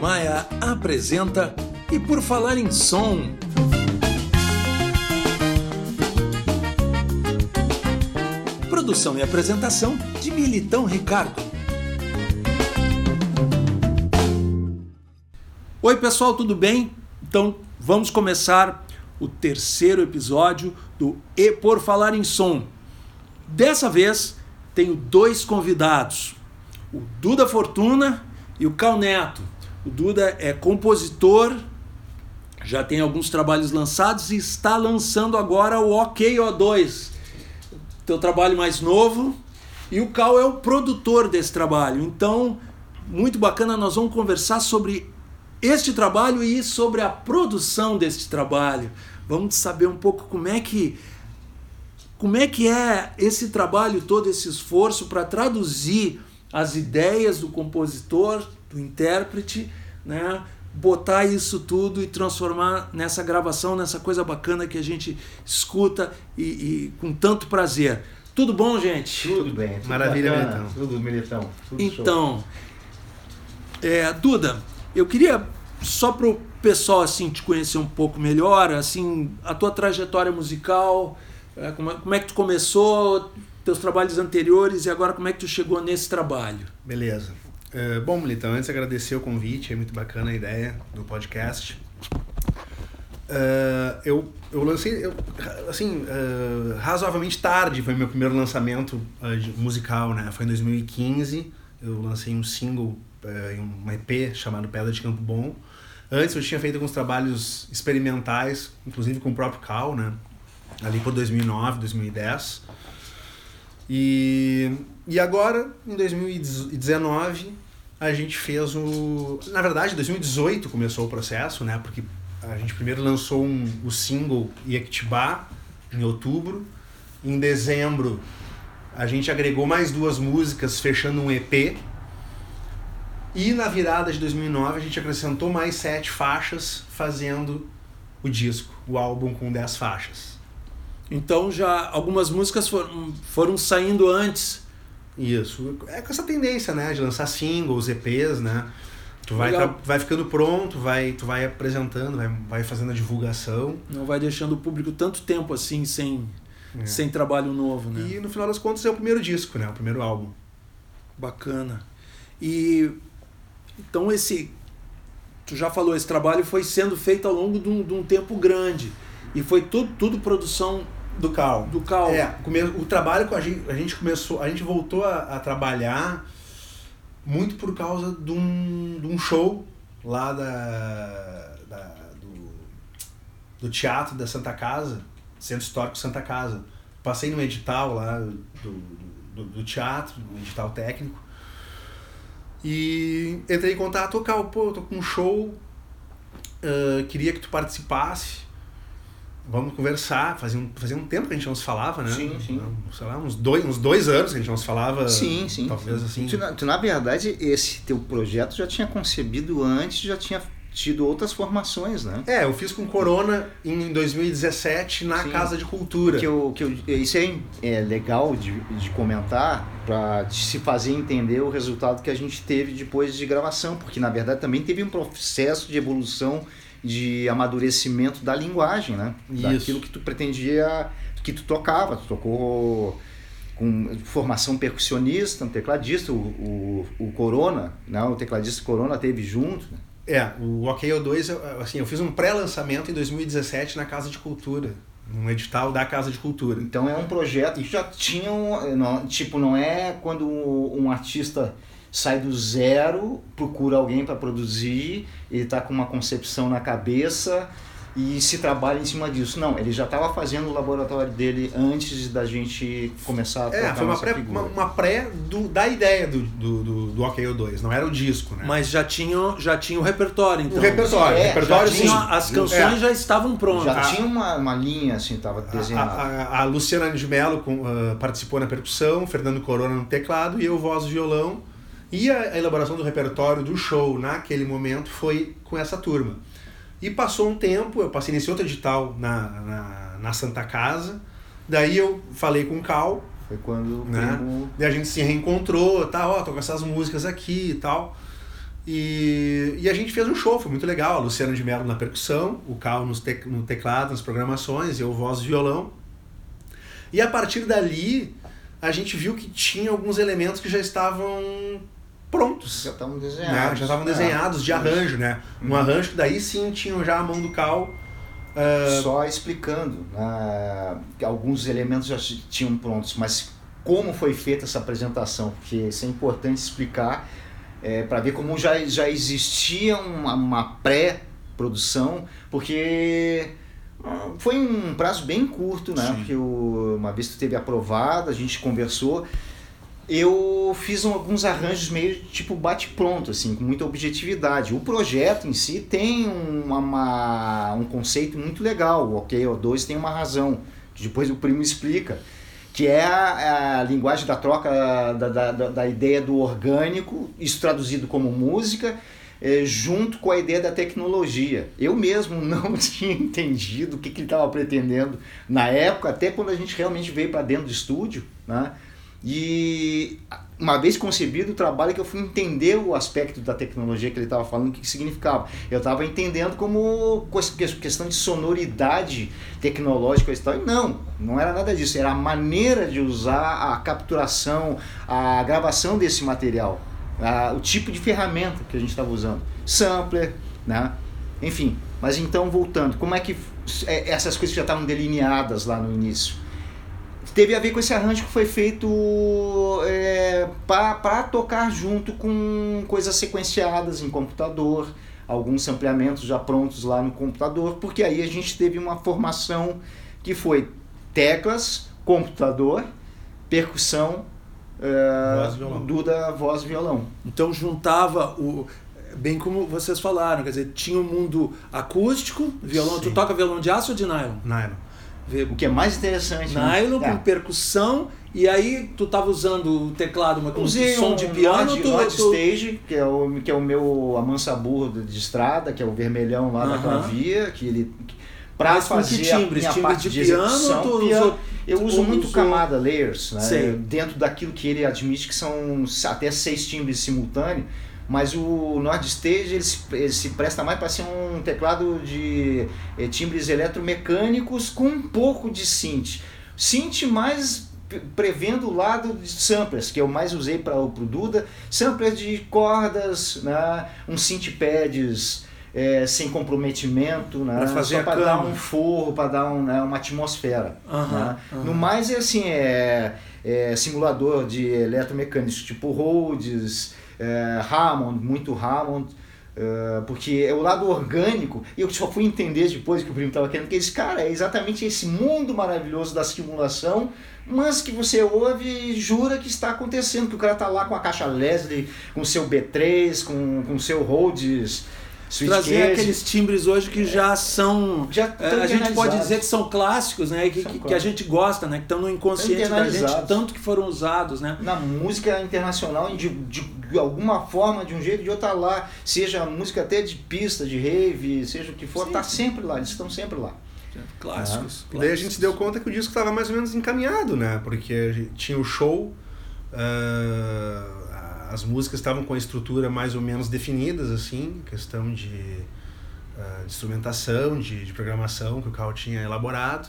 Maia apresenta E por Falar em Som. Produção e apresentação de Militão Ricardo. Oi, pessoal, tudo bem? Então vamos começar o terceiro episódio do E por Falar em Som. Dessa vez tenho dois convidados, o Duda Fortuna e o Cal Neto. O Duda é compositor, já tem alguns trabalhos lançados e está lançando agora o OK O2, teu trabalho mais novo. E o Cal é o produtor desse trabalho. Então, muito bacana, nós vamos conversar sobre este trabalho e sobre a produção deste trabalho. Vamos saber um pouco como é que como é que é esse trabalho todo, esse esforço para traduzir as ideias do compositor, do intérprete, né? botar isso tudo e transformar nessa gravação, nessa coisa bacana que a gente escuta e, e com tanto prazer. Tudo bom, gente? Tudo bem. Tudo Maravilha, bacana, Militão. Tudo, Militão. Tudo Então, é, Duda, eu queria só para o pessoal assim te conhecer um pouco melhor, assim a tua trajetória musical, é, como, é, como é que tu começou, teus trabalhos anteriores e agora como é que tu chegou nesse trabalho? Beleza. É, bom, Militão, antes agradecer o convite, é muito bacana a ideia do podcast. É, eu, eu lancei, eu, assim, é, razoavelmente tarde foi meu primeiro lançamento musical, né? Foi em 2015, eu lancei um single, em um EP chamado Pedra de Campo Bom. Antes eu tinha feito alguns trabalhos experimentais, inclusive com o próprio Cal, né? Ali por 2009, 2010. E, e agora, em 2019, a gente fez o. Na verdade, em 2018 começou o processo, né? Porque a gente primeiro lançou um, o single Iektibá, em outubro. Em dezembro, a gente agregou mais duas músicas, fechando um EP. E na virada de 2009, a gente acrescentou mais sete faixas, fazendo o disco, o álbum com dez faixas. Então já algumas músicas foram, foram saindo antes. Isso. É com essa tendência, né? De lançar singles, EPs, né? Tu vai, tra- vai ficando pronto, vai, tu vai apresentando, vai, vai fazendo a divulgação. Não vai deixando o público tanto tempo assim sem, É. sem trabalho novo, né? E no final das contas é o primeiro disco, né? O primeiro álbum. Bacana. E então esse tu já falou esse trabalho foi sendo feito ao longo de um, de um tempo grande e foi tudo tudo produção Do Cal. do Cal. É, o trabalho com a gente, a gente começou, a gente voltou a, a trabalhar muito por causa de um, de um show lá da, da- do, do Teatro da Santa Casa, Centro Histórico Santa Casa. Passei no edital lá do, do, do teatro, no edital técnico. E entrei em contato, Cal, pô, eu tô com um show, ah, queria que tu participasse. Vamos conversar. Fazia um, fazia um tempo que a gente não se falava, né? Sim, sim. Sei lá, uns dois, uns dois anos que a gente não se falava. Sim, sim. Talvez assim. Tu, na, tu, na verdade, esse teu projeto já tinha concebido antes, já tinha tido outras formações, né? É, eu fiz com Corona em 2017 na Sim. Casa de Cultura. Que eu, que eu, isso é, é legal de, de comentar para se fazer entender o resultado que a gente teve depois de gravação, porque na verdade também teve um processo de evolução, de amadurecimento da linguagem, né? Isso. Daquilo que tu pretendia, que tu tocava, tu tocou com formação percussionista, um tecladista, o, o, o Corona, né? o tecladista Corona teve junto, né? É, o OKO2, eu- assim, eu fiz um pré-lançamento em 2017 na Casa de Cultura. Num edital da Casa de Cultura. Então é um projeto e já tinham, não, tipo, não é quando um artista sai do zero, procura alguém para produzir, ele tá com uma concepção na cabeça e se trabalha em cima disso. Não, ele já estava fazendo o laboratório dele antes da gente começar a É, foi uma pré, uma, uma pré do, da ideia do, do, do, do OKO2, não era o disco, né? Mas já tinha já tinha o repertório, então. o repertório, É, o repertório sim. Tinha- as canções É. já estavam prontas. Já a- tinha uma, uma linha assim, tava A, desenhada. a, a Luciana de Mello com, ah, participou na percussão, Fernando Corona no teclado e eu voz e violão. E a, a elaboração do repertório do show naquele momento foi com essa turma. E passou um tempo, eu passei nesse outro edital na, na, na Santa Casa. Daí eu falei com o Cal, Foi quando o né? primo- Daí a gente se reencontrou, tá, ó, tô com essas músicas aqui e tal. E, e a gente fez um show, foi muito legal. A Luciano de Mello na percussão, o Cal nos te, no teclado, nas programações, eu voz e violão. E a partir dali, a gente viu que tinha alguns elementos que já estavam prontos. Já estavam Né? desenhados. Já estavam É. desenhados de arranjo, né? Um Uhum. arranjo que daí sim tinham já a mão do Cal. ah, Só explicando, né, que alguns elementos já tinham prontos, mas como foi feita essa apresentação, porque isso é importante explicar para ver como já, já existia uma, uma pré-produção, porque ah, foi um prazo bem curto, né? Sim. Porque o, uma vez que teve aprovado, a gente conversou, eu fiz um- alguns arranjos meio tipo bate-pronto, assim, com muita objetividade. O projeto em si tem uma, uma- um conceito muito legal, o OK O2 tem uma razão, que depois o primo explica, que é a, a linguagem da troca da, da, da- ideia do orgânico, isso traduzido como música, eh, junto com a ideia da tecnologia. Eu mesmo não tinha entendido o que, que ele estava pretendendo na época, até quando a gente realmente veio para dentro do estúdio, né? E uma vez concebido o trabalho que eu fui entender o aspecto da tecnologia que ele estava falando, o que, que significava. Eu estava entendendo como questão de sonoridade tecnológica e tal. E não, não era nada disso. Era a maneira de usar a capturação, a gravação desse material, a- o tipo de ferramenta que a gente estava usando. Sampler, né? Enfim, mas então voltando, como é que é- essas coisas já estavam delineadas lá no início? Teve a ver com esse arranjo que foi feito é, para tocar junto com coisas sequenciadas em computador, alguns ampliamentos já prontos lá no computador, porque aí a gente teve uma formação que foi teclas, computador, percussão, é, Voz e violão. Duda, voz, violão. Então juntava o. Bem como vocês falaram, quer dizer, tinha o um mundo acústico, violão. Tu Sim. toca violão de aço ou de nylon? Nylon. O que é mais interessante. né? Nylon É. com percussão, e aí tu tava usando o teclado, mas com Usei som um de piano, Nord, tu, Nord tu- Stage, que é o, que é o meu amansaburro de estrada, que é o vermelhão lá da Aham. clavia, que ele Mas que fazer a timbres? minha Timbres parte de piano execução, tu piano. usou- eu uso muito usou- camada layers, né? Sei. Dentro daquilo que ele admite que são até seis timbres simultâneos, mas o Nord Stage ele se, ele se presta mais para ser um teclado de eh, timbres eletromecânicos com um pouco de synth. Synth mais prevendo o lado de samplers, que eu mais usei para o Duda, samplers de cordas, né? um synth pads eh, sem comprometimento, né? Pra fazer só para dar um forro, para dar um, né, uma atmosfera. Né? No mais é assim, é, é simulador de eletromecânicos tipo Rhodes, é, muito Hammond, é, porque é o lado orgânico, e eu só fui entender depois que o primo estava querendo, que esse cara é exatamente esse mundo maravilhoso da simulação, mas que você ouve e jura que está acontecendo, que o cara tá lá com a caixa Leslie, com seu B3, com com o seu Rhodes, trazer aqueles timbres hoje que já são. Já é, a gente pode dizer que são clássicos, né? Que, que, que a gente gosta, né? Que estão no inconsciente da gente, tanto que foram usados, né? na música internacional de, de, de alguma forma, de um jeito ou de outro, tá lá. Seja música até de pista, de rave, seja o que for, Sim. tá sempre lá, eles estão sempre lá. Clássicos. E daí a gente se deu conta que o disco estava mais ou menos encaminhado, né? Porque tinha o show, ah, as músicas estavam com a estrutura mais ou menos definidas, assim, questão de, ah, de instrumentação, de, de programação que o Carl tinha elaborado.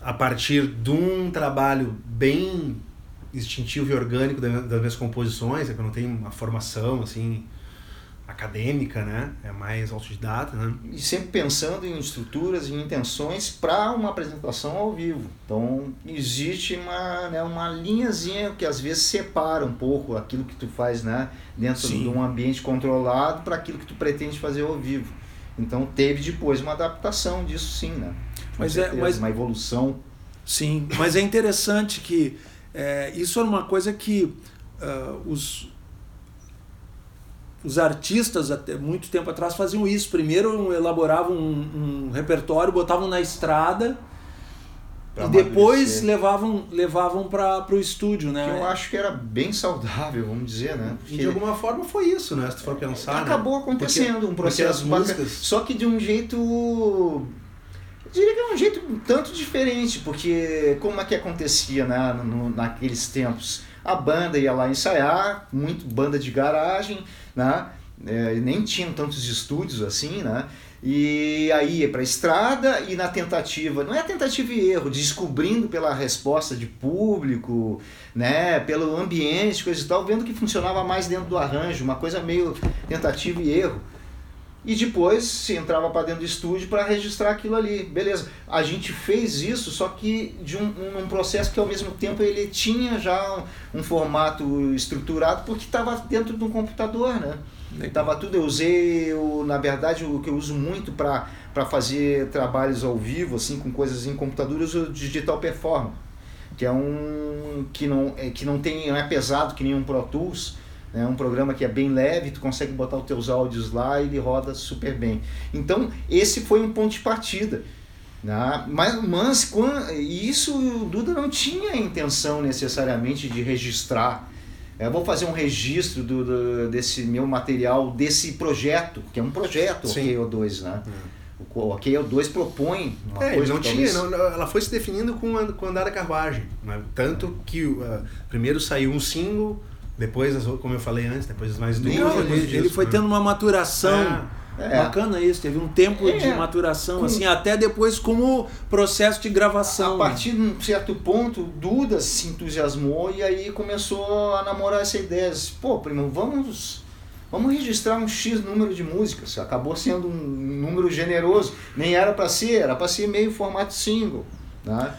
A partir de um trabalho bem instintivo e orgânico da- das minhas composições, é que eu não tenho uma formação, assim, acadêmica, né? É mais autodidata, né? E sempre pensando em estruturas e intenções para uma apresentação ao vivo. Então, existe uma, né, uma linhazinha que às vezes separa um pouco aquilo que tu faz né, dentro Sim. de um ambiente controlado para aquilo que tu pretende fazer ao vivo. Então, teve depois uma adaptação disso sim, né? Com Mas é- certeza, mas- uma evolução. Sim, mas é interessante que é, isso era uma coisa que ah, os, os artistas, até muito tempo atrás, faziam isso. Primeiro elaboravam um, um repertório, botavam na estrada e depois amadurecer. levavam, levavam para o estúdio, né? Que eu acho que era bem saudável, vamos dizer, né? E de alguma forma foi isso, né? Se tu for pensar. né? acabou acontecendo Porque- um porque processo bacana. músicas- Só que de um jeito. Eu diria que é um jeito um tanto diferente, porque como é que acontecia né, no- naqueles tempos? A banda ia lá ensaiar, muito banda de garagem, né? É, nem tinham tantos estúdios assim, né? E aí ia para a estrada e na tentativa, não é tentativa e erro, descobrindo pela resposta de público, né, pelo ambiente, coisa e tal, vendo que funcionava mais dentro do arranjo, uma coisa meio tentativa e erro. E depois se entrava para dentro do estúdio para registrar aquilo ali. Beleza. A gente fez isso, só que de um, um processo que ao mesmo tempo ele tinha já um, um formato estruturado porque estava dentro de um computador, né? Tava tudo, eu usei, eu, na verdade, o que eu uso muito para fazer trabalhos ao vivo, assim, com coisas em computador, eu uso o Digital Performer, que é um que não, é, que não tem, não é pesado que nem um Pro Tools, é um programa que é bem leve, tu consegue botar os teus áudios lá e ele roda super bem. Então, esse foi um ponto de partida. Né? Mas, mas isso o Duda não tinha a intenção necessariamente de registrar eu vou fazer um registro do, do, desse meu material, desse projeto, que é um projeto, Sim. o QO2, né? Hum. O QO2 propõe uma é, coisa não tinha, talvez... não, ela foi se definindo com, a, com o andar da carruagem. Né? Tanto que uh, primeiro saiu um single, depois, como eu falei antes, depois as mais duas. Ele, ele foi né? tendo uma maturação. É é. Bacana isso, teve um tempo é. de maturação, Com... assim, até depois como processo de gravação. A partir de um certo ponto, Duda se entusiasmou e aí começou a namorar essa ideia. Pô, primo, vamos, vamos registrar um X número de músicas. Acabou sendo um número generoso. Nem era para ser, era para ser meio formato single. Né?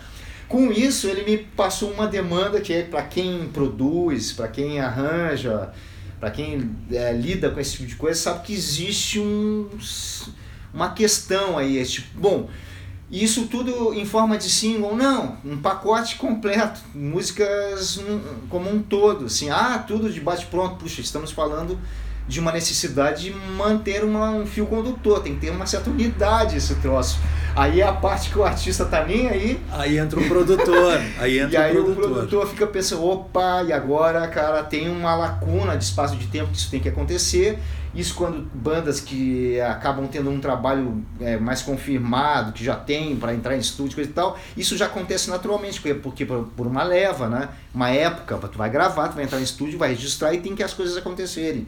Com isso, ele me passou uma demanda que é para quem produz, para quem arranja, para quem é, lida com esse tipo de coisa, sabe que existe um, uma questão aí. Esse tipo, bom, isso tudo em forma de single? Não, um pacote completo, músicas como um todo. Assim, ah, tudo de bate-pronto. Puxa, estamos falando de uma necessidade de manter uma, um fio condutor, tem que ter uma certa unidade esse troço. Aí é a parte que o artista tá nem aí. Aí entra o produtor. Aí entra e aí o produtor. o produtor fica pensando, opa, e agora, cara, tem uma lacuna de espaço de tempo que isso tem que acontecer. Isso quando bandas que acabam tendo um trabalho é, mais confirmado, que já tem para entrar em estúdio coisa e tal, isso já acontece naturalmente, porque, porque por uma leva, né? Uma época, tu vai gravar, tu vai entrar em estúdio, vai registrar e tem que as coisas acontecerem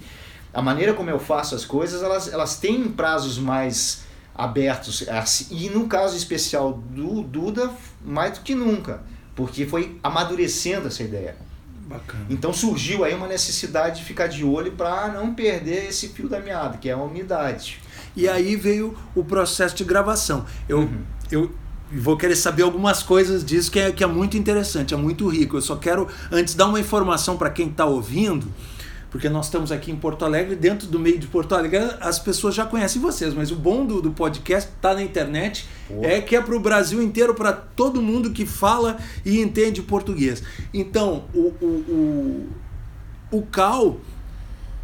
a maneira como eu faço as coisas, elas, elas têm prazos mais abertos. E no caso especial do Duda, mais do que nunca, porque foi amadurecendo essa ideia. Bacana. Então surgiu aí uma necessidade de ficar de olho para não perder esse fio da meada, que é a umidade. E aí veio o processo de gravação. Eu, uhum. eu vou querer saber algumas coisas disso que é, que é muito interessante, é muito rico. Eu só quero, antes, dar uma informação para quem está ouvindo porque nós estamos aqui em Porto Alegre, dentro do meio de Porto Alegre, as pessoas já conhecem vocês, mas o bom do, do podcast tá na internet Pô. é que é para o Brasil inteiro, para todo mundo que fala e entende português. Então, o, o, o, o Cal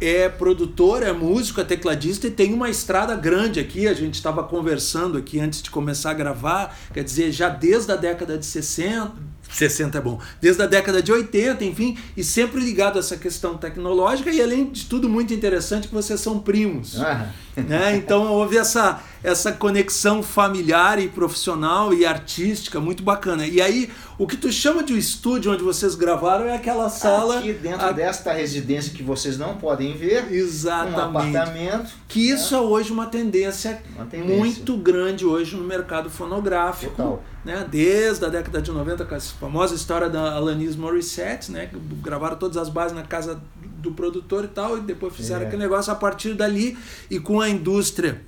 é produtor, é músico, é tecladista e tem uma estrada grande aqui. A gente estava conversando aqui antes de começar a gravar, quer dizer, já desde a década de 60, 60 é bom, desde a década de 80, enfim, e sempre ligado a essa questão tecnológica e além de tudo muito interessante que vocês são primos. Ah. Né? Então houve essa, essa conexão familiar e profissional e artística muito bacana. E aí, o que tu chama de um estúdio onde vocês gravaram é aquela sala. Aqui dentro a... desta residência que vocês não podem ver. Exatamente. Um apartamento. Que isso né? é hoje uma tendência, uma tendência, muito grande hoje no mercado fonográfico. Total. Né? Desde a década de 90, com a famosa história da Alanis Morissette, né? Que gravaram todas as bases na casa do produtor e tal, e depois fizeram é. aquele negócio a partir dali e com a indústria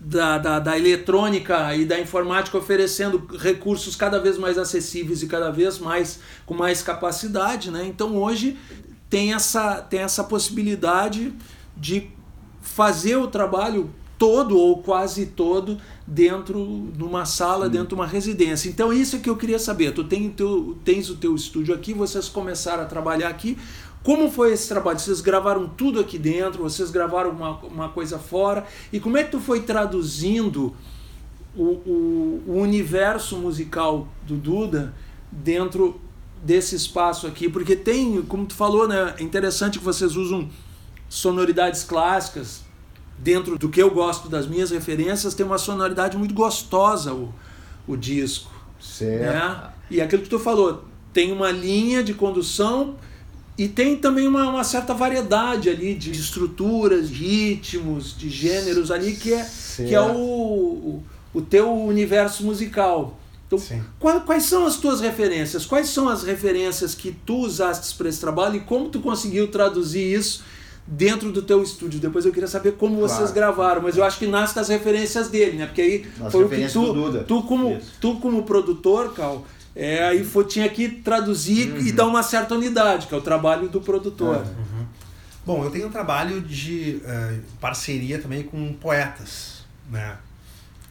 da, da, da, eletrônica e da informática oferecendo recursos cada vez mais acessíveis e cada vez mais com mais capacidade, né? Então hoje tem essa, tem essa possibilidade de fazer o trabalho todo ou quase todo dentro de uma sala, Sim. dentro de uma residência. Então isso é que eu queria saber. Tu tem teu, tens o teu estúdio aqui, vocês começaram a trabalhar aqui. Como foi esse trabalho? Vocês gravaram tudo aqui dentro? Vocês gravaram uma, uma coisa fora? E como é que tu foi traduzindo o, o, o universo musical do Duda dentro desse espaço aqui? Porque tem, como tu falou, né? É interessante que vocês usam sonoridades clássicas dentro do que eu gosto das minhas referências, tem uma sonoridade muito gostosa o, o disco. Certo. Né? E aquilo que tu falou, tem uma linha de condução e tem também uma, uma certa variedade ali de estruturas, ritmos, de gêneros ali que é, que é o, o, teu universo musical. Então, quais, quais são as tuas referências? Quais são as referências que tu usaste para esse trabalho e como tu conseguiu traduzir isso dentro do teu estúdio? Depois eu queria saber como claro. vocês gravaram, mas eu acho que nasce das referências dele, né? Porque aí Nas foi o que tu, tu como tu como produtor, Cal, é, aí foi, tinha que traduzir uhum. e dar uma certa unidade, que é o trabalho do produtor. Uhum. Bom, eu tenho um trabalho de uh, parceria também com poetas, né?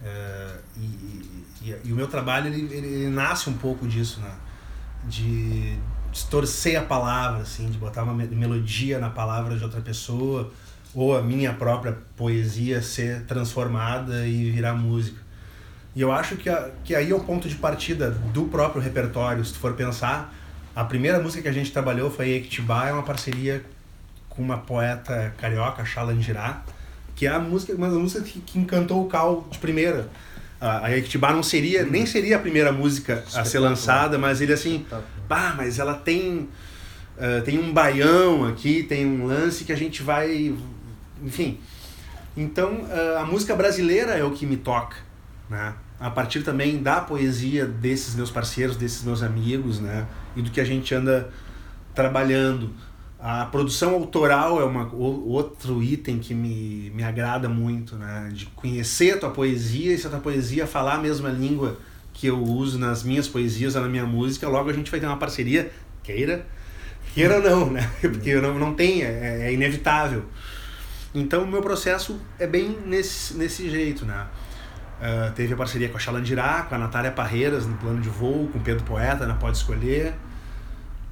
Uh, e, e, e, o meu trabalho ele, ele, ele, nasce um pouco disso, né? De distorcer a palavra, assim, de botar uma melodia na palavra de outra pessoa ou a minha própria poesia ser transformada e virar música. E eu acho que, a, que aí é o ponto de partida do próprio repertório. Se tu for pensar, a primeira música que a gente trabalhou foi Equitibá, é uma parceria com uma poeta carioca, Xalandirá, que é a música, uma das músicas que, que encantou o Cal de primeira. A, Equitibá não seria, nem seria a primeira música a ser lançada, mas ele assim, bah, mas ela tem uh, tem um baião aqui, tem um lance que a gente vai, enfim. Então, uh, a música brasileira é o que me toca né? A partir também da poesia desses meus parceiros, desses meus amigos, né? E do que a gente anda trabalhando. A produção autoral é uma, outro item que me, me agrada muito, né? De conhecer a tua poesia e se a tua poesia falar a mesma língua que eu uso nas minhas poesias na minha música, logo a gente vai ter uma parceria, queira, queira ou não, né? Porque não, não tem, é, é inevitável. Então o meu processo é bem nesse, nesse jeito, né? Uh, teve a parceria com a Xalandirá, com a Natália Parreiras no plano de voo, com o Pedro Poeta na Pode Escolher.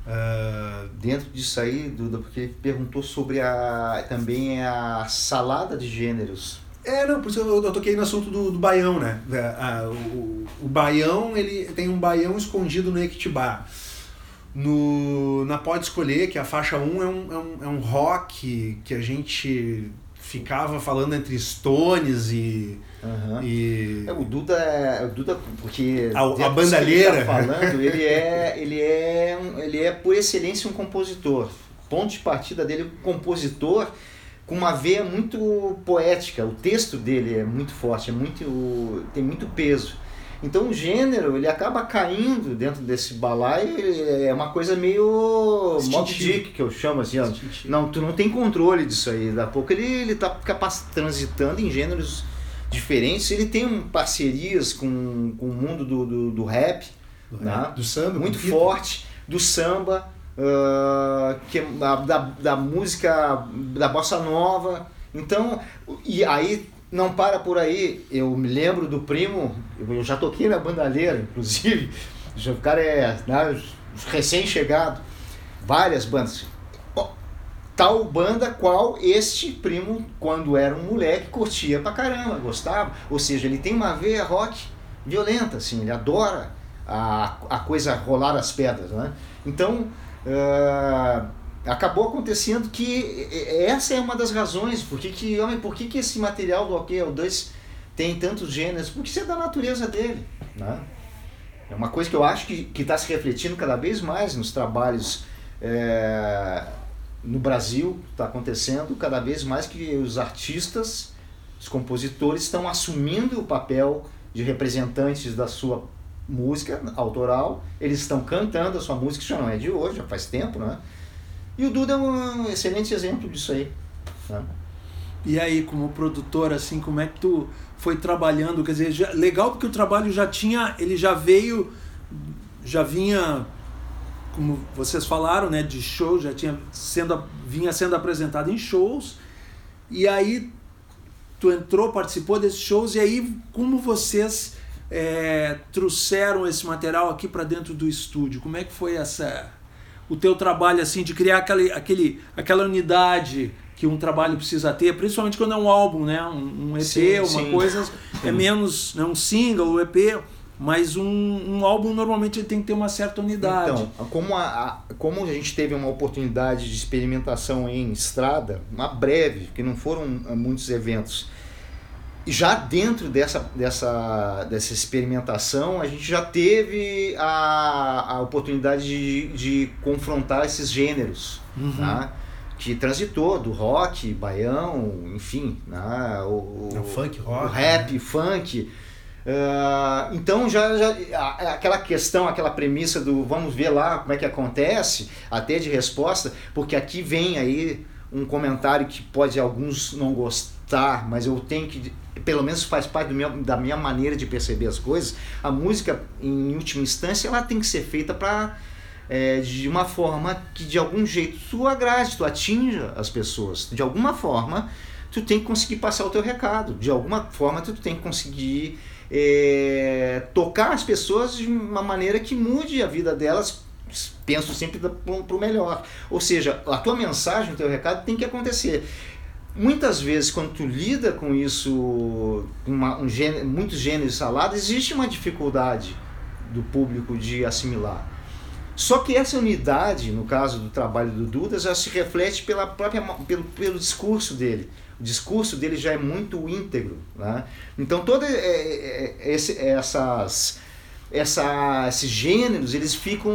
Uh, Dentro disso aí, Duda, porque perguntou sobre a também a salada de gêneros. É, não, por isso eu, eu toquei no assunto do, do baião, né? É, o, o baião, ele tem um baião escondido no Equitibá. No, na Pode Escolher, que a faixa 1 é um, é, um, é um rock que a gente ficava falando entre Stones e. Uhum. e... É, o Duda é. O Duda, porque. A, a bandalheira. Ele tá falando, ele é, ele, é, ele é, por excelência, um compositor. Ponto de partida dele, um compositor com uma veia muito poética. O texto dele é muito forte, é muito, tem muito peso. Então o gênero ele acaba caindo dentro desse balaio, é uma coisa meio Mob Dick que eu chamo assim, ó. não, tu não tem controle disso aí, da pouco ele ele tá transitando em gêneros diferentes, ele tem parcerias com, com o mundo do, do, do rap, do, né? rap, do samba, muito forte, do samba, uh, que da, da, da música da bossa nova. Então, e aí não para por aí. Eu me lembro do primo, eu já toquei na bandalheira, inclusive. O cara é né, recém-chegado. Várias bandas. Tal banda qual este primo, quando era um moleque, curtia pra caramba, gostava. Ou seja, ele tem uma veia rock violenta, assim, ele adora a, a coisa rolar as pedras, né? Então, uh, acabou acontecendo que essa é uma das razões por que, que, por que, que esse material do OKL2 tem tantos gêneros, porque isso é da natureza dele. Né? É uma coisa que eu acho que está se refletindo cada vez mais nos trabalhos é, no Brasil, está acontecendo cada vez mais que os artistas, os compositores estão assumindo o papel de representantes da sua música autoral, eles estão cantando a sua música, isso já não é de hoje, já faz tempo, né? E o Duda é um excelente exemplo disso aí. Né? E aí, como produtor, assim, como é que tu foi trabalhando? Quer dizer, já, legal porque o trabalho já tinha, ele já veio, já vinha, como vocês falaram, né, de show, já tinha sendo, vinha sendo apresentado em shows. E aí tu entrou, participou desses shows e aí como vocês é, trouxeram esse material aqui para dentro do estúdio? Como é que foi essa o teu trabalho assim de criar aquele, aquele, aquela unidade que um trabalho precisa ter, principalmente quando é um álbum, né? Um, um EP, sim, uma sim. coisa é menos, né? um single, um EP, mas um, um álbum normalmente ele tem que ter uma certa unidade. Então, como a, a, como a gente teve uma oportunidade de experimentação em estrada, uma breve, que não foram eh, muitos eventos, já dentro dessa, dessa, dessa experimentação, a gente já teve a, a oportunidade de, de confrontar esses gêneros, Uhum. tá? que transitou do rock, baião, enfim, né? o, É o funk, rock, o rap, funk. Ah, então já, já aquela questão, aquela premissa do vamos ver lá como é que acontece, até de resposta, porque aqui vem aí um comentário que pode alguns não gostar, mas eu tenho que pelo menos faz parte meu, da minha maneira de perceber as coisas. A música, em última instância, ela tem que ser feita para de uma forma que de algum jeito tu agrade, tu atinja as pessoas. De alguma forma, tu tem que conseguir passar o teu recado. De alguma forma, tu tem que conseguir é, tocar as pessoas de uma maneira que mude a vida delas. Penso sempre para o melhor. Ou seja, a tua mensagem, o teu recado tem que acontecer. Muitas vezes, quando tu lida com isso, uma, um gênero, muitos gêneros salados, existe uma dificuldade do público de assimilar. Só que essa unidade, no caso do trabalho do Dudas, já se reflete pela própria, pelo, pelo discurso dele. O discurso dele já é muito íntegro. Né? Então, todos esse, essas, essa, esses gêneros eles ficam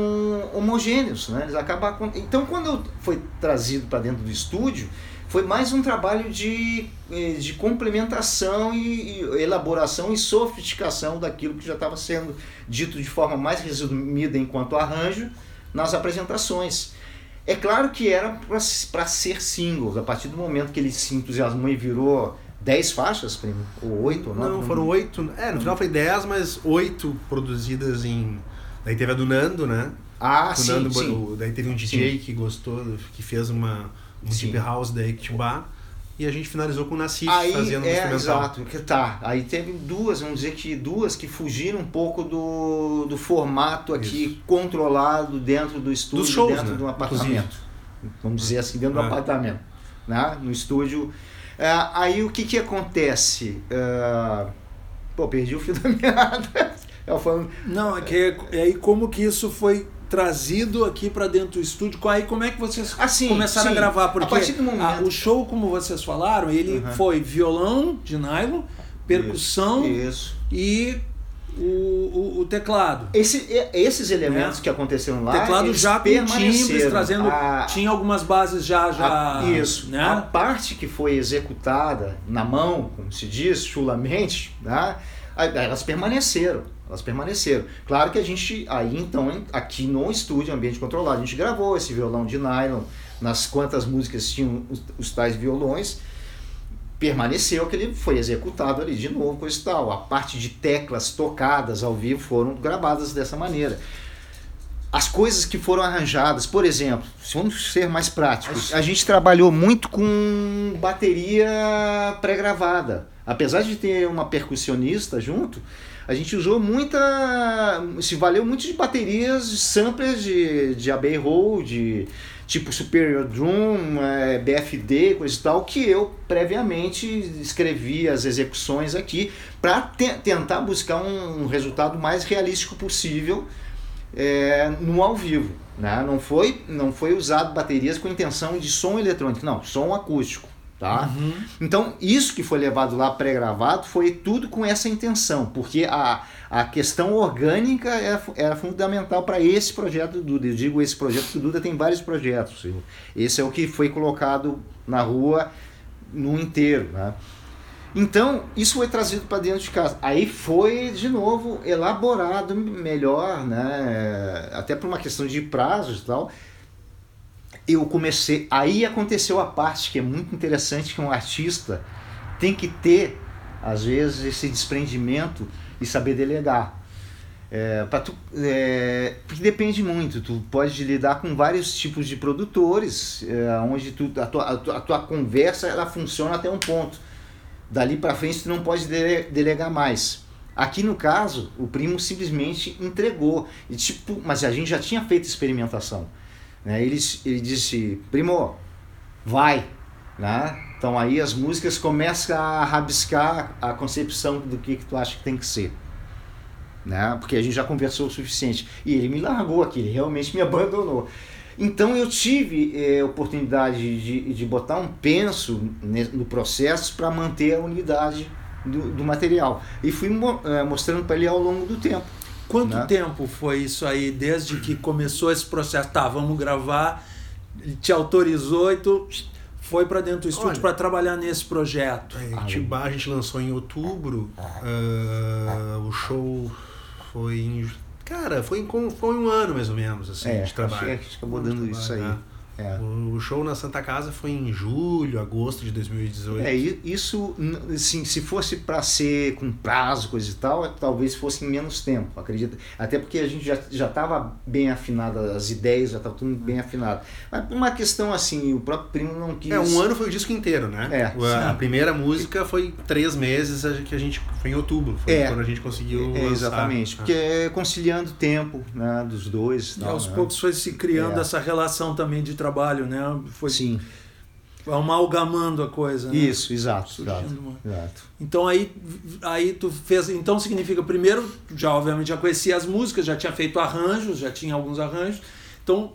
homogêneos. Né? Eles acabam, então, quando foi trazido para dentro do estúdio, foi mais um trabalho de, de complementação e, e elaboração e sofisticação daquilo que já estava sendo dito de forma mais resumida enquanto arranjo nas apresentações. É claro que era para ser singles, a partir do momento que ele se entusiasmou e virou 10 faixas, primo? Ou 8 ou 9? Não, foram 8. É, no final foi 10, mas 8 produzidas em. Daí teve a do Nando, né? Ah, o sim, Nando, sim. Daí teve um DJ Sim. que gostou, que fez uma, um. Deep house da Ektibá. E a gente finalizou com o Nassif Aí, fazendo um é, instrumental. exato, que tá. Aí teve duas, vamos dizer que duas que fugiram um pouco do, do formato aqui controlado dentro do estúdio, shows, dentro né? de um apartamento. Vamos dizer assim, dentro do É. apartamento, né? No estúdio. É, aí o que que acontece? É, pô, perdi o fio da meada. Eu falando, Não, é que é aí como que isso foi trazido aqui para dentro do estúdio? Aí como é que vocês Ah, sim, começaram sim. a gravar? A Porque do momento- ah, o show, como vocês falaram, ele Uhum. foi violão de nylon, percussão isso. e o, o, o teclado. Esse, esses elementos É. que aconteceram lá, teclado eles já com timbres, trazendo. A- Tinha algumas bases já. já A- isso. Né? A parte que foi executada na mão, como se diz, chulamente, né? a- elas permaneceram. Elas permaneceram. Claro que a gente, aí então, aqui no estúdio, ambiente controlado, a gente gravou esse violão de nylon, nas quantas músicas tinham os, os tais violões, permaneceu que ele foi executado ali de novo, coisa e tal. A parte de teclas tocadas ao vivo foram gravadas dessa maneira. As coisas que foram arranjadas, por exemplo, se vamos ser mais práticos, a gente trabalhou muito com bateria pré-gravada. Apesar de ter uma percussionista junto, a gente usou muita. se valeu muito de baterias, samplers de, de Abbey Road, tipo Superior Drum, eh, BFD, coisa e tal, que eu previamente escrevi as execuções aqui para tentar buscar um resultado mais realístico possível é, no ao vivo. Né? Não, foi, não foi usado baterias com intenção de som eletrônico, não, som acústico. Tá? Uhum. Então, isso que foi levado lá pré-gravado foi tudo com essa intenção, porque a, a questão orgânica era, fu- era fundamental para esse projeto do Duda. Eu digo esse projeto, porque o Duda tem vários projetos. Esse é o que foi colocado na rua no inteiro. Né? Então, isso foi trazido para dentro de casa. Aí foi, de novo, elaborado melhor, né? até por uma questão de prazos e tal. Eu comecei. Aí aconteceu a parte que é muito interessante: que um artista tem que ter, às vezes, esse desprendimento e saber delegar. É, tu, é, porque depende muito, tu pode lidar com vários tipos de produtores, é, onde tu, a, tua, a, tua, a tua conversa ela funciona até um ponto. Dali para frente tu não pode dele- delegar mais. Aqui no caso, o primo simplesmente entregou. E, tipo, mas a gente já tinha feito experimentação. Né? Ele, ele disse, primo, vai. Né? Então aí as músicas começam a rabiscar a concepção do que, que tu acha que tem que ser né? Porque a gente já conversou o suficiente. E ele me largou aqui, ele realmente me abandonou. Então eu tive eh, oportunidade de, de botar um penso no processo para manter a unidade do, do material. E fui mo é, mostrando para ele ao longo do tempo. Quanto né? tempo foi isso aí, desde que começou esse processo? Tá, vamos gravar, ele te autorizou e tu foi para dentro do estúdio para trabalhar nesse projeto. É, Itibá a gente lançou em outubro, uh, o show foi em... Cara, foi, em, foi um ano mais ou menos, assim, é, de trabalho. Acho que a gente acabou dando isso aí. né? É. O show na Santa Casa foi em julho, agosto de 2018. É, isso, assim, se fosse para ser com prazo, coisa e tal, talvez fosse em menos tempo, acredito. Até porque a gente já já estava bem afinado, as ideias já estavam tudo bem afinado. Mas uma questão assim, o próprio primo não quis. É, um ano foi o disco inteiro, né? É. A, a primeira música foi três meses que a gente foi em outubro, foi é. quando a gente conseguiu. É, lançar. exatamente, porque é conciliando o tempo né, dos dois. E tal, aos né? poucos foi se criando É. essa relação também de trabalho, né? Foi Sim, amalgamando a coisa. Né? isso, exato. exato, uma- exato. Então aí, aí tu fez. Então significa, primeiro, já obviamente já conhecia as músicas, já tinha feito arranjos, já tinha alguns arranjos. Então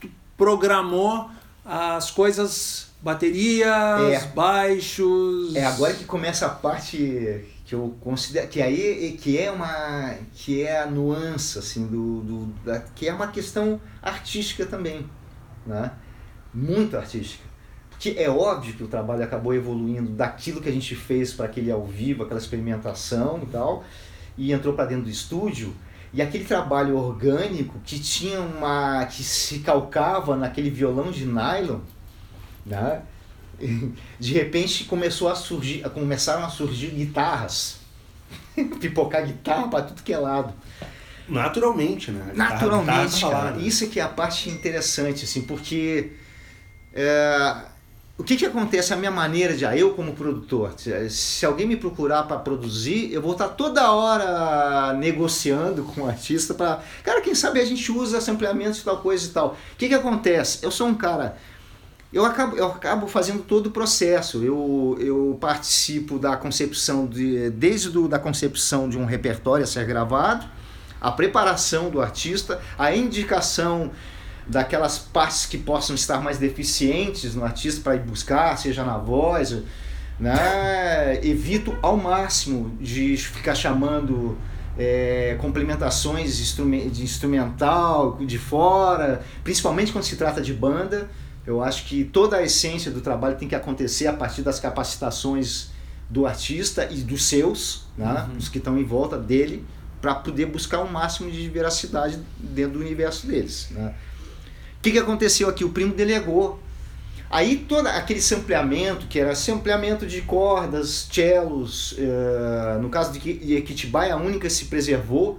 tu programou as coisas, baterias, É. baixos. É agora que começa a parte que eu considero que aí que é uma que é a nuance assim do, do da, que é uma questão artística também, né? Muito artística. Porque é óbvio que o trabalho acabou evoluindo daquilo que a gente fez para aquele ao vivo, aquela experimentação e tal, e entrou para dentro do estúdio. E aquele trabalho orgânico que tinha uma. que se calcava naquele violão de nylon, né? De repente começou a surgir, começaram a surgir guitarras. Pipocar guitarra para tudo que é lado. Naturalmente, né? Naturalmente, Tá- tá cara. falado. Isso é que é a parte interessante, assim, porque é, o que que acontece? A minha maneira de, ah, eu como produtor, se- alguém me procurar para produzir, eu vou estar toda hora negociando com o artista para, cara, quem sabe a gente usa sampleamentos tal coisa e tal. O que que acontece? Eu sou um cara eu acabo, eu acabo fazendo todo o processo. Eu, eu participo da concepção, de, desde do, da concepção de um repertório a ser gravado, a preparação do artista, a indicação daquelas partes que possam estar mais deficientes no artista para ir buscar, seja na voz, né? Evito ao máximo de ficar chamando é, complementações de instrumen- de instrumental de fora, principalmente quando se trata de banda. Eu acho que toda a essência do trabalho tem que acontecer a partir das capacitações do artista e dos seus, né? os que estão em volta dele, para poder buscar o máximo de veracidade dentro do universo deles. Né? O que, que aconteceu aqui? O primo delegou. Aí todo aquele sampleamento, que era sampleamento de cordas, cellos, eh, no caso de Equitibai, a única se preservou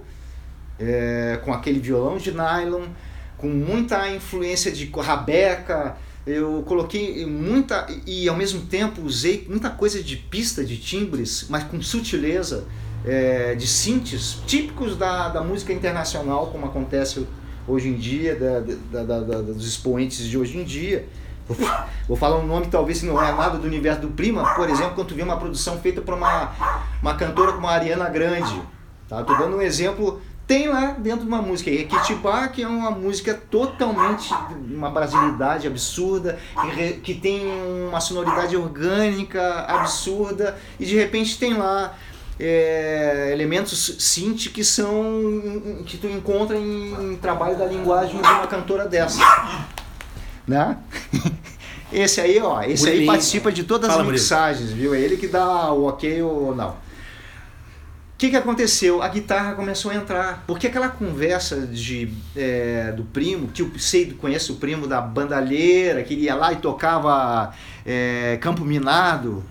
eh, com aquele violão de nylon, com muita influência de rabeca, eu coloquei muita e ao mesmo tempo usei muita coisa de pista de timbres, mas com sutileza eh, de synths típicos da, da música internacional, como acontece hoje em dia, da, da- da- dos expoentes de hoje em dia. Vou, falar um nome talvez não é nada do universo do Prima, por exemplo, quando tu vê uma produção feita por uma, uma cantora como a Ariana Grande. Tá? Tô dando um exemplo, tem lá dentro de uma música Equitibá, que é uma música totalmente, uma brasilidade absurda, que, re- que tem uma sonoridade orgânica absurda, e de repente tem lá é, elementos synth que são que tu encontra em, em trabalho da linguagem de uma cantora dessa, né? Esse aí, ó, esse aí Murilinho. participa de todas Fala, as mixagens, viu? É ele que dá o ok ou não. O que, que aconteceu? A guitarra começou a entrar. Porque aquela conversa de, é, do primo, que eu sei, conhece o primo da bandalheira, que ele ia lá e tocava é, Campo Minado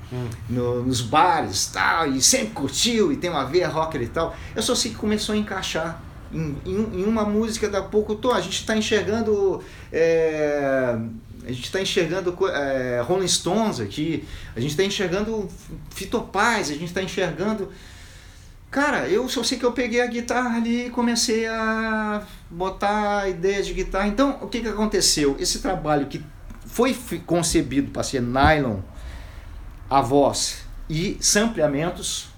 no- nos bares tal, e sempre curtiu, e tem uma veia rocker e tal. Eu só sei que começou a encaixar. Em, em- em uma música da pouco, tô, a gente está enxergando. é, a gente está enxergando é, Rolling Stones aqui, a gente está enxergando Fito Paz, a gente está enxergando. Cara, eu só sei que eu peguei a guitarra ali e comecei a botar ideias de guitarra. Então, o que, que aconteceu? Esse trabalho que foi concebido para ser nylon, a voz e sampleamentos,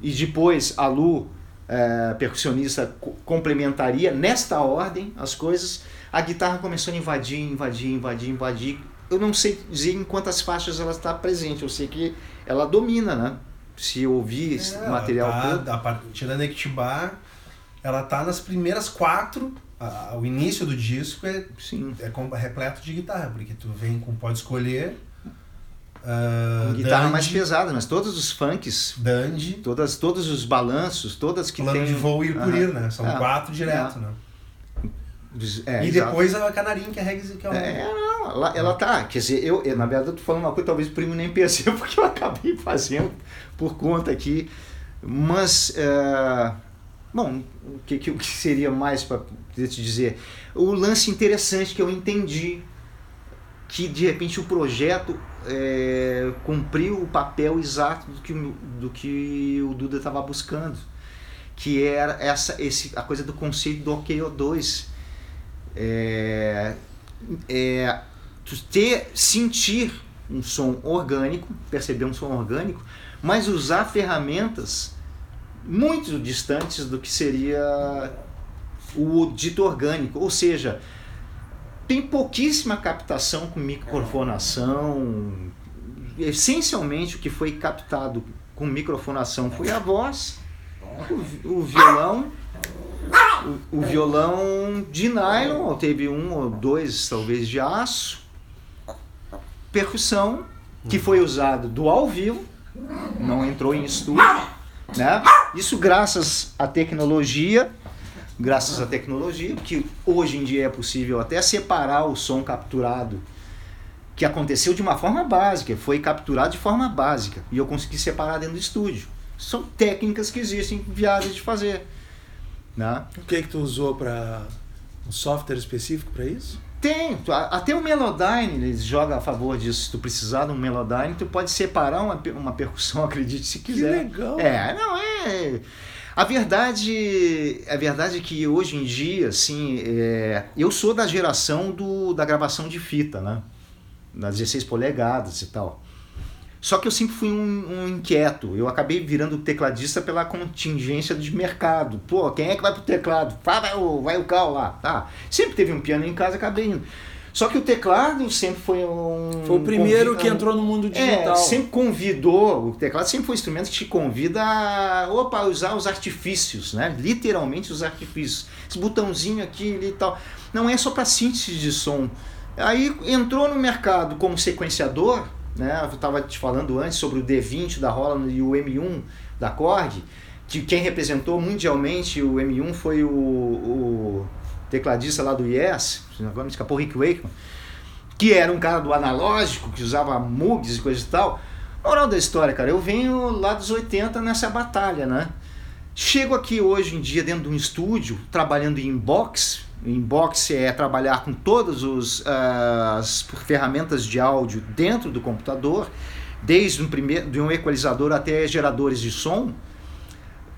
e depois a Lu, eh, percussionista, co- complementaria nesta ordem as coisas, a guitarra começou a invadir, invadir, invadir, invadir. Eu não sei dizer em quantas faixas ela está presente, eu sei que ela domina, né? Se ouvir esse É, material ela todo. tá, a par- tirando a Ectibá, ela tá nas primeiras quatro. a- o início do disco é, Sim. é com- repleto de guitarra, porque tu vem com pode escolher. ah, Com guitarra mais Dandy, pesada, mas todos os funks, Dandy, todas, todos os balanços, todas que plano tem. de voo e ir por ir, né? São É. quatro direto, É. né? É, e exato. depois a Canarinho, que é reggae, que é o... É, não, ela, ela tá. Quer dizer, eu, eu, na verdade, eu tô falando uma coisa, talvez o primo nem perceba, porque eu acabei fazendo por conta aqui. Mas, é, bom, o que, que, que seria mais para te dizer? O lance interessante que eu entendi, que de repente o projeto é, cumpriu o papel exato do que, o- do que o Duda estava buscando. Que era essa, esse, a coisa do conceito do OKO2 é, é, ter, sentir um som orgânico, perceber um som orgânico, mas usar ferramentas muito distantes do que seria o dito orgânico. Ou seja, tem pouquíssima captação com microfonação. Essencialmente o que foi captado com microfonação foi a voz, o violão o, violão de nylon, teve um ou dois talvez de aço, percussão, que foi usado do ao vivo, não entrou em estúdio, né? Isso graças à tecnologia, graças à tecnologia, que hoje em dia é possível até separar o som capturado, que aconteceu de uma forma básica, foi capturado de forma básica, e eu consegui separar dentro do estúdio. São técnicas que existem viáveis de fazer. Né? O que que tu usou para um software específico para isso? Tem, até o Melodyne eles jogam a favor disso. Se tu precisar de um Melodyne, tu pode separar uma, uma percussão, acredite se quiser. legal. É, não é. A verdade, a verdade é que hoje em dia, assim, é, eu sou da geração do, da gravação de fita, né? Das 16 polegadas e tal. Só que eu sempre fui um, um inquieto. Eu acabei virando tecladista pela contingência de mercado. Pô, quem é que vai pro teclado? Fala, vai o, vai o Cal lá. Tá. Sempre teve um piano em casa, acabei indo. Só que o teclado sempre foi um. Foi o primeiro que entrou no mundo digital. É, sempre convidou. O teclado sempre foi um instrumento que te convida a opa, usar os artifícios, né? Literalmente os artifícios. Esse botãozinho aqui e tal. Não é só para síntese de som. Aí entrou no mercado como sequenciador, né? Eu estava te falando antes sobre o D20 da Roland e o M1 da Korg, que quem representou mundialmente o M1 foi o, o tecladista lá do Yes, agora me escapou, Rick Wakeman, que era um cara do analógico, que usava mugs e coisa e tal. Moral da história, cara, eu venho lá dos 80 nessa batalha, né? Chego aqui hoje em dia dentro de um estúdio, trabalhando em box. Em box é trabalhar com todas os, as ferramentas de áudio dentro do computador, desde um, primeiro, de um equalizador até geradores de som.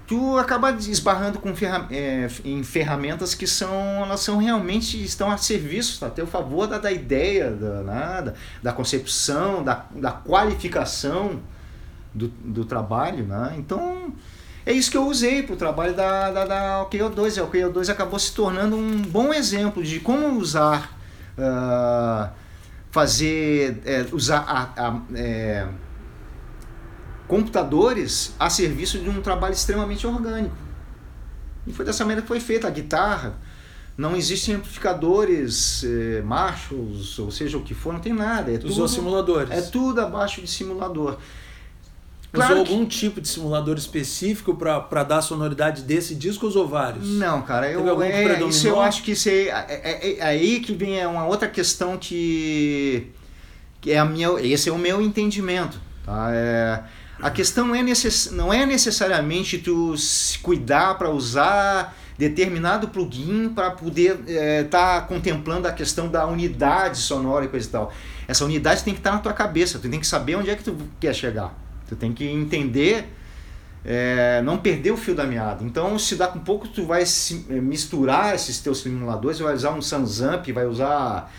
Tu acaba esbarrando com ferra- é, em ferramentas que são, elas são realmente estão a serviço, tá? a teu favor da, da ideia, da, né, da, da concepção, da, da qualificação do, do trabalho, né? Então, é isso que eu usei para o trabalho da, da, da OKO2. A OKO2 acabou se tornando um bom exemplo de como usar, ah, fazer, é, usar a, a, é, computadores a serviço de um trabalho extremamente orgânico. E foi dessa maneira que foi feita a guitarra. Não existem amplificadores, eh, Marshalls, ou seja o que for, não tem nada. É Usou tudo, simuladores. é tudo abaixo de simulador. Usou Claro que- algum tipo de simulador específico para dar a sonoridade desse disco ou usou vários? Não, cara, Teve eu, é, isso eu acho que isso é, é, é- é aí que vem uma outra questão que, que é a minha, esse é o meu entendimento. Tá? É, a questão não é, necess, não é necessariamente tu se cuidar para usar determinado plugin para poder estar contemplando a questão da unidade sonora e coisa e tal. Essa unidade tem que estar na tua cabeça, tu tem que saber onde é que tu quer chegar. Tu tem que entender é, não perder o fio da meada. Então, se dá com pouco, tu vai se- é, misturar esses teus simuladores, vai usar um Sansamp, vai usar,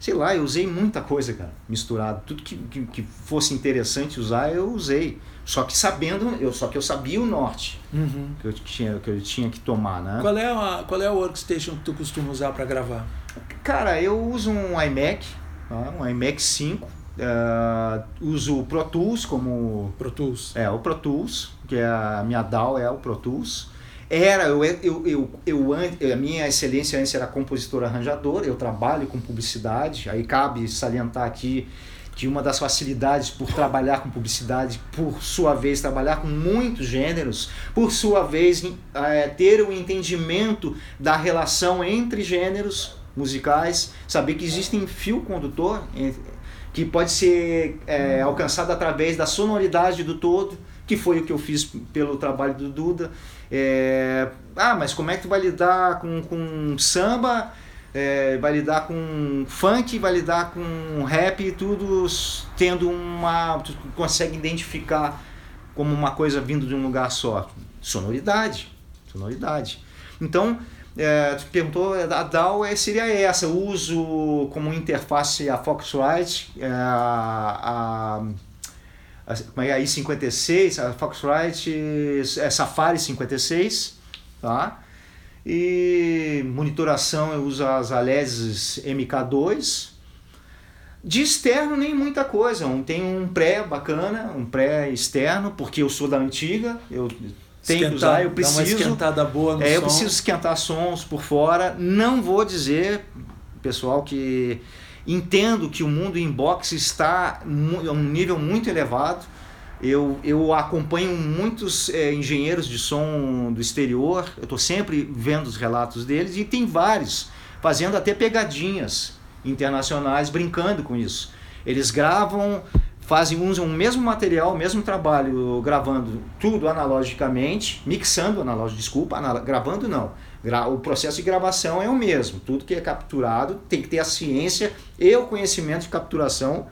sei lá, eu usei muita coisa, cara, misturado. Tudo que, que, que fosse interessante usar, eu usei. Só que sabendo, eu, só que eu sabia o norte Uhum. que eu tinha que, eu tinha que tomar, né? Qual é a qual é a workstation que tu costuma usar para gravar? Cara, eu uso um iMac, tá? um iMac 5, Uh, uso o Pro Tools como. Pro Tools. É, o Pro Tools, que é a minha DAW é o Pro Tools. Era, eu, eu, eu, eu, a minha excelência antes era compositor arranjador, eu trabalho com publicidade, aí cabe salientar aqui que uma das facilidades por trabalhar com publicidade, por sua vez trabalhar com muitos gêneros, por sua vez é, ter o um entendimento da relação entre gêneros musicais, saber que existe um fio condutor que pode ser é, alcançado através da sonoridade do todo, que foi o que eu fiz pelo trabalho do Duda. É, ah, mas como é que tu vai lidar com, com samba? é, vai lidar com funk, vai lidar com rap, tudo tendo uma. Tu consegue identificar como uma coisa vindo de um lugar só. Sonoridade. Sonoridade. Então, é, tu perguntou, a DAW é, seria essa, eu uso como interface a Foxrite, é, a, a, a, é, a i56, a Foxrite é Safari 56, tá? E monitoração eu uso as Alesis MK2. De externo nem muita coisa, tem um pré bacana, um pré externo, porque eu sou da antiga, eu tenho que usar, eu preciso. Dá uma esquentada boa no é, som. Eu preciso esquentar sons por fora. Não vou dizer, pessoal, que entendo que o mundo inbox está a um nível muito elevado. Eu, eu acompanho muitos é, engenheiros de som do exterior, eu estou sempre vendo os relatos deles, e tem vários fazendo até pegadinhas internacionais, brincando com isso. Eles gravam, fazem usam o mesmo material, o mesmo trabalho, gravando tudo analogicamente, mixando analógico, desculpa, anal gravando não. O processo de gravação é o mesmo, tudo que é capturado tem que ter a ciência e o conhecimento de capturação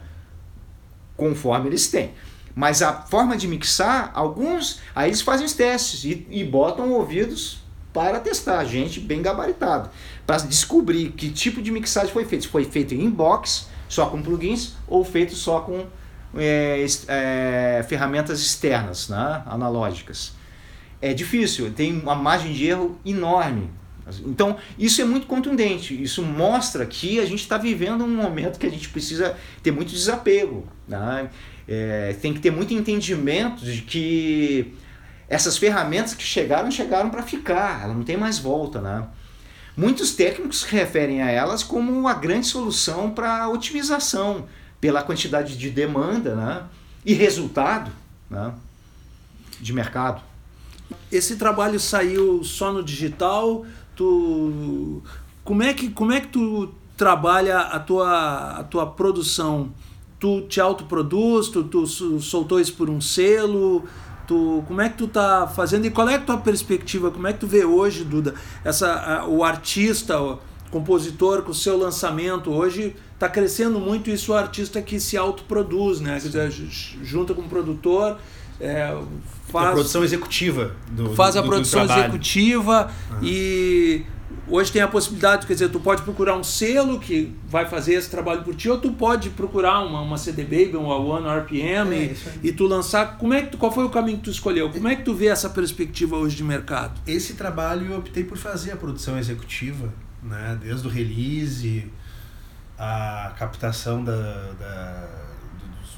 conforme eles têm. Mas a forma de mixar, alguns, aí eles fazem os testes e, e botam ouvidos para testar, gente bem gabaritado, para descobrir que tipo de mixagem foi feito. Se foi feito em box, só com plugins, ou feito só com é, é, ferramentas externas, né, analógicas. É difícil, tem uma margem de erro enorme. Então, isso é muito contundente. Isso mostra que a gente está vivendo um momento que a gente precisa ter muito desapego. Né? É, tem que ter muito entendimento de que essas ferramentas que chegaram, chegaram para ficar, ela não tem mais volta. Né? Muitos técnicos se referem a elas como a grande solução para otimização pela quantidade de demanda né? e resultado né? de mercado. Esse trabalho saiu só no digital? Tu como é que como é que tu trabalha a tua a tua produção? tu te autoproduz, tu, tu soltou isso por um selo, tu, como é que tu tá fazendo e qual é a tua perspectiva, como é que tu vê hoje, Duda, essa, a, o artista, o compositor com o seu lançamento hoje está crescendo muito isso o artista que se autoproduz, né? Quer dizer, junta com o produtor, é, faz a produção executiva do faz do, a produção do executiva uhum. e Hoje tem a possibilidade, quer dizer, tu pode procurar um selo que vai fazer esse trabalho por ti, ou tu pode procurar uma, uma CD Baby, uma One RPM é, e, e, tu lançar. Como é que tu, qual foi o caminho que tu escolheu? Como é que tu vê essa perspectiva hoje de mercado? Esse trabalho eu optei por fazer a produção executiva, né? desde o release, a captação da, da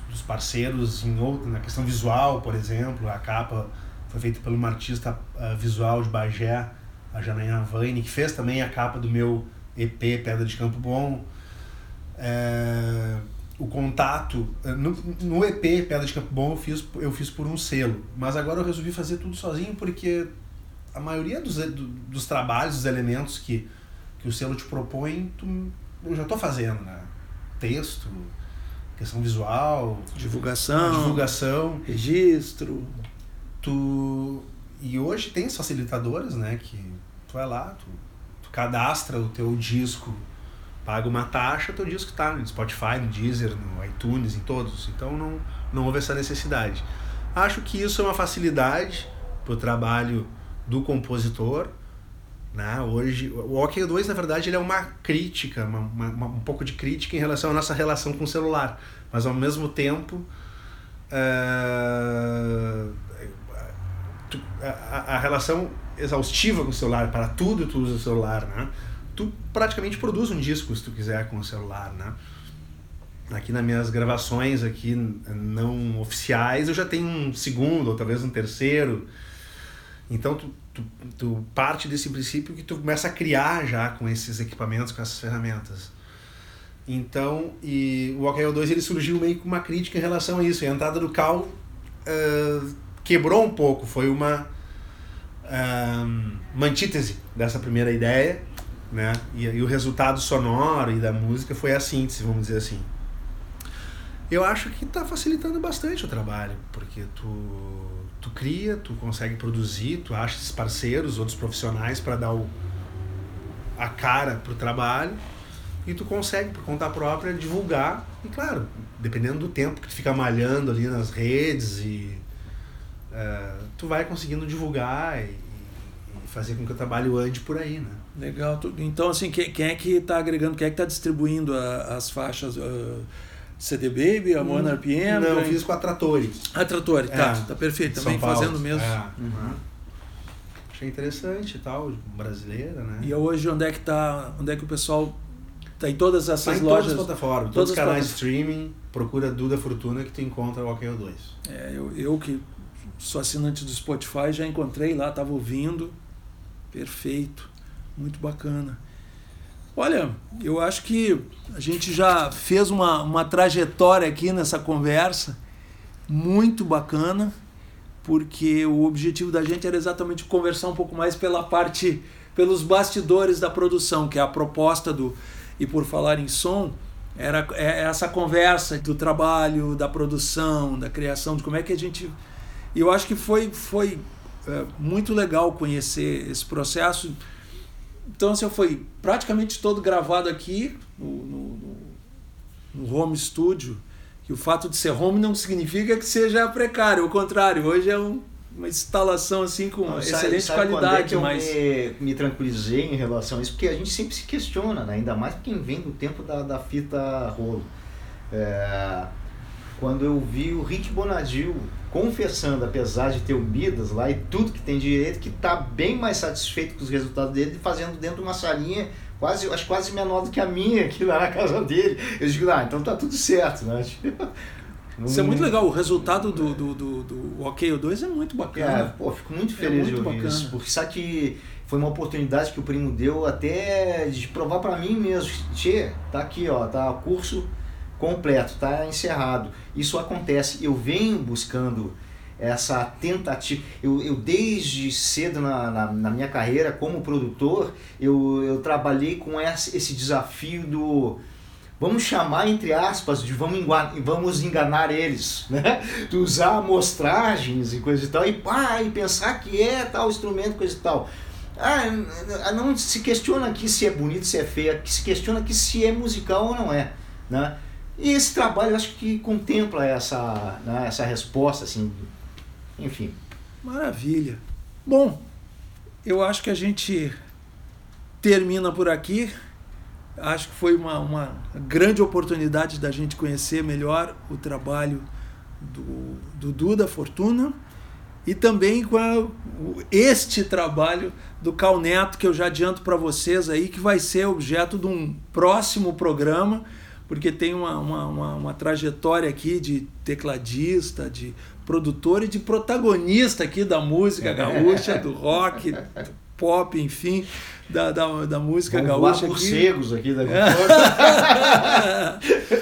dos, parceiros em outro, na questão visual, por exemplo, a capa foi feita por uma artista uh, visual de Bagé a Janaína Vaine, que fez também a capa do meu EP Pedra de Campo Bom. É, o contato. É, no, no, EP Pedra de Campo Bom eu fiz, eu fiz por um selo, mas agora eu resolvi fazer tudo sozinho porque a maioria dos, dos trabalhos, dos elementos que, que o selo te propõe, tu, eu já estou fazendo, né? Texto, questão visual, divulgação, divulgação, registro. Tu e hoje tem os facilitadores, né, que vai lá, tu, tu cadastra o teu disco, paga uma taxa, teu disco tá no Spotify, no Deezer, no iTunes, em todos. Então não, não houve essa necessidade. Acho que isso é uma facilidade para o trabalho do compositor. Né? Hoje, o OK 2, na verdade, ele é uma crítica, uma, uma, um pouco de crítica em relação à nossa relação com o celular. Mas, ao mesmo tempo, uh, a, a relação exaustiva com o celular, para tudo tu usa o celular, né? Tu praticamente produz um disco se tu quiser com o celular, né? aqui nas minhas gravações aqui não oficiais, eu já tenho um segundo ou talvez um terceiro. Então tu, tu, tu parte desse princípio que tu começa a criar já com esses equipamentos, com essas ferramentas. Então, e o OKO2 ele surgiu meio com uma crítica em relação a isso. E a entrada do Cal uh, quebrou um pouco, foi uma, uh, uma antítese dessa primeira ideia, né? E, e o resultado sonoro e da música foi a síntese, vamos dizer assim. Eu acho que está facilitando bastante o trabalho, porque tu, tu cria, tu consegue produzir, tu acha esses parceiros, outros profissionais para dar o, a cara pro trabalho e tu consegue, por conta própria, divulgar. E claro, dependendo do tempo que tu fica malhando ali nas redes e uh, tu vai conseguindo divulgar e, e, fazer com que o trabalho ande por aí, né? Legal. Então, assim, quem, quem é que está agregando, quem é que está distribuindo a, as faixas? Uh, CD Baby, a One RPM? Não, eu fiz com a Trattori. A Trattori, tá, é, tá perfeito. Também fazendo mesmo. É. Uhum. Achei interessante e tal, brasileira, né? E hoje onde é que tá, onde é que o pessoal Tá em todas essas tá em lojas. Todas as plataformas, todos os canais de streaming, procura Duda Fortuna que tu encontra o OKO 2. É, eu, eu que sou assinante do Spotify já encontrei lá, tava ouvindo. Perfeito. Muito bacana. Olha, eu acho que a gente já fez uma, uma trajetória aqui nessa conversa muito bacana, porque o objetivo da gente era exatamente conversar um pouco mais pela parte, pelos bastidores da produção, que é a proposta do, e por falar em som, era é essa conversa do trabalho, da produção, da criação, de como é que a gente. Eu acho que foi, foi é, muito legal conhecer esse processo. Então, assim, foi praticamente todo gravado aqui no, no, no home studio. E o fato de ser home não significa que seja precário, ao contrário, hoje é um uma instalação assim com não, excelente sabe, qualidade. Sabe é mas... eu me, me, tranquilizei em relação a isso? Porque a gente sempre se questiona, né? ainda mais quem vem do tempo da, da fita rolo. É, quando eu vi o Rick Bonadil confessando, apesar de ter o Midas lá e tudo que tem direito, que está bem mais satisfeito com os resultados dele, fazendo dentro de uma salinha quase, acho quase menor do que a minha aqui lá na casa dele. Eu digo, ah, então tá tudo certo, né? Isso é muito legal. O resultado do, do, do, do OK 2 é muito bacana. É, pô, fico muito é feliz é muito de ouvir bacana. isso. Porque sabe que foi uma oportunidade que o primo deu até de provar para mim mesmo. Tchê, tá aqui, ó, tá curso completo, tá encerrado. Isso acontece. Eu venho buscando essa tentativa. Eu, eu desde cedo na, na, na, minha carreira como produtor, eu, eu trabalhei com esse, esse desafio do vamos chamar entre aspas de vamos enganar, vamos enganar eles, né? De usar amostragens e coisa e tal, e, ah, e pensar que é tal instrumento, coisa e tal. Ah, não se questiona aqui se é bonito, se é feio, se questiona aqui se é musical ou não é, né? E esse trabalho acho que contempla essa, né, essa resposta, assim, enfim. Maravilha. Bom, eu acho que a gente termina por aqui. Acho que foi uma, uma grande oportunidade da gente conhecer melhor o trabalho do, do Duda Fortuna e também com a, este trabalho do Cal Neto, que eu já adianto para vocês aí, que vai ser objeto de um próximo programa, porque tem uma, uma, uma, uma trajetória aqui de tecladista, de produtor e de protagonista aqui da música gaúcha, do rock, pop, enfim da, da, da música Vamos gaúcha. Vamos morcegos aqui da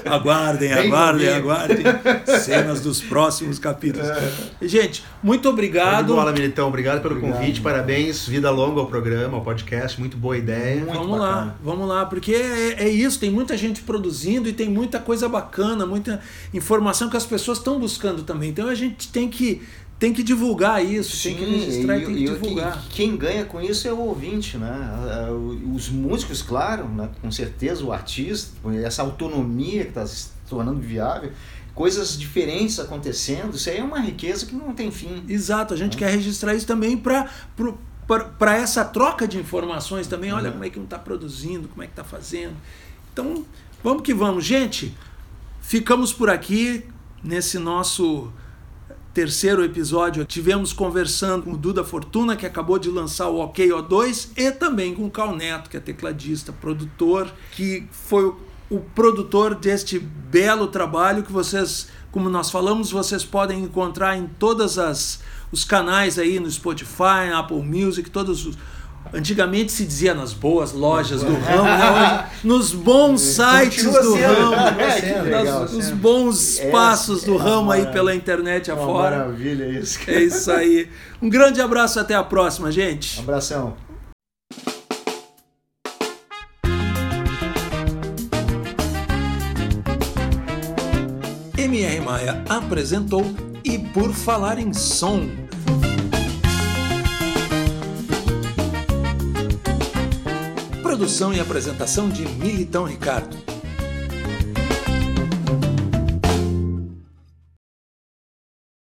Aguardem, aguardem, aguardem. Cenas dos próximos capítulos. É. Gente, muito obrigado. Bola, Militão. Obrigado pelo obrigado, convite. Parabéns. Vida longa ao programa, ao podcast. Muito boa ideia. Muito vamos bacana. lá, vamos lá. Porque é, é isso. Tem muita gente produzindo e tem muita coisa bacana, muita informação que as pessoas estão buscando também. Então a gente tem que tem que divulgar isso, Sim, tem que registrar e, tem que divulgar. quem ganha com isso é o ouvinte, né? Os músicos, claro, né? com certeza, o artista, essa autonomia que está se tornando viável, coisas diferentes acontecendo, isso aí é uma riqueza que não tem fim. Exato, a gente né? quer registrar isso também para para essa troca de informações também, olha uhum. como é que não está produzindo, como é que está fazendo. Então, vamos que vamos. Gente, ficamos por aqui nesse nosso terceiro episódio, tivemos conversando com o Duda Fortuna, que acabou de lançar o OK O2, e também com o Cal Neto, que é tecladista, produtor, que foi o produtor deste belo trabalho que vocês, como nós falamos, vocês podem encontrar em todas as os canais aí no Spotify, Apple Music, todos os Antigamente se dizia nas boas lojas do ramo, né? Nos bons sites do ramo, É, sendo. que legal. nas- os bons espaços É, do é ramo aí pela internet Uma afora. maravilha isso. É isso aí. Um grande abraço, até a próxima, gente. Abração. MR Maia apresentou E Por Falar em Som. Produção e apresentação de Militão Ricardo.